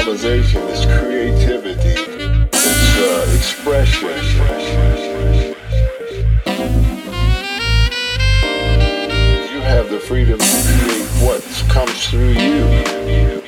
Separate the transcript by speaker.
Speaker 1: improvisation, it's creativity, it's uh, expression. You have the freedom to create what comes through you.